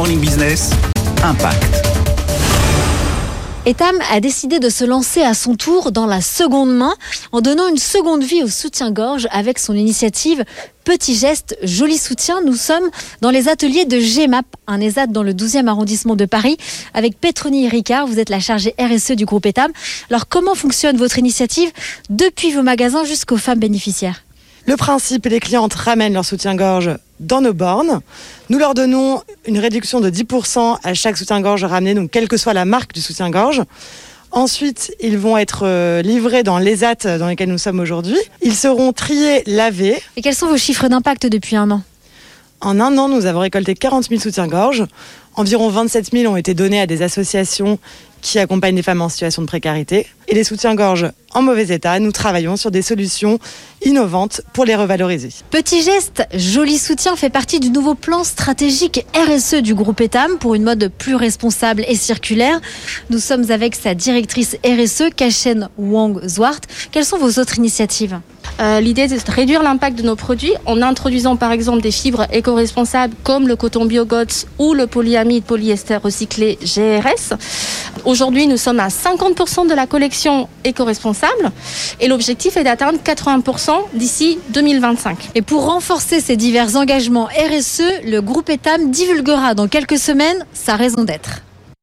Morning Business, Impact. Etam a décidé de se lancer à son tour dans la seconde main en donnant une seconde vie au soutien-gorge avec son initiative Petit geste, joli soutien. Nous sommes dans les ateliers de GMAP, un ESAT dans le 12e arrondissement de Paris, avec Petroni Ricard. Vous êtes la chargée RSE du groupe Etam. Alors, comment fonctionne votre initiative depuis vos magasins jusqu'aux femmes bénéficiaires? Le principe, les clientes ramènent leur soutien-gorge dans nos bornes. Nous leur donnons une réduction de 10% à chaque soutien-gorge ramené, donc quelle que soit la marque du soutien-gorge. Ensuite, ils vont être euh, livrés dans les AT dans lesquels nous sommes aujourd'hui. Ils seront triés, lavés. Et quels sont vos chiffres d'impact depuis un an? En un an, nous avons récolté 40 000 soutiens-gorge. Environ 27 000 ont été donnés à des associations qui accompagnent les femmes en situation de précarité. Et les soutiens-gorge en mauvais état, nous travaillons sur des solutions innovantes pour les revaloriser. Petit geste, joli soutien fait partie du nouveau plan stratégique RSE du groupe Etam pour une mode plus responsable et circulaire. Nous sommes avec sa directrice RSE, Kachen Wang Zwart. Quelles sont vos autres initiatives? Euh, L'idée est de réduire l'impact de nos produits en introduisant par exemple des fibres éco-responsables comme le coton biogots ou le polyamide polyester recyclé GRS. Aujourd'hui, nous sommes à 50% de la collection éco-responsable et l'objectif est d'atteindre 80% d'ici 2025. Et pour renforcer ces divers engagements RSE, le groupe Etam divulguera dans quelques semaines sa raison d'être.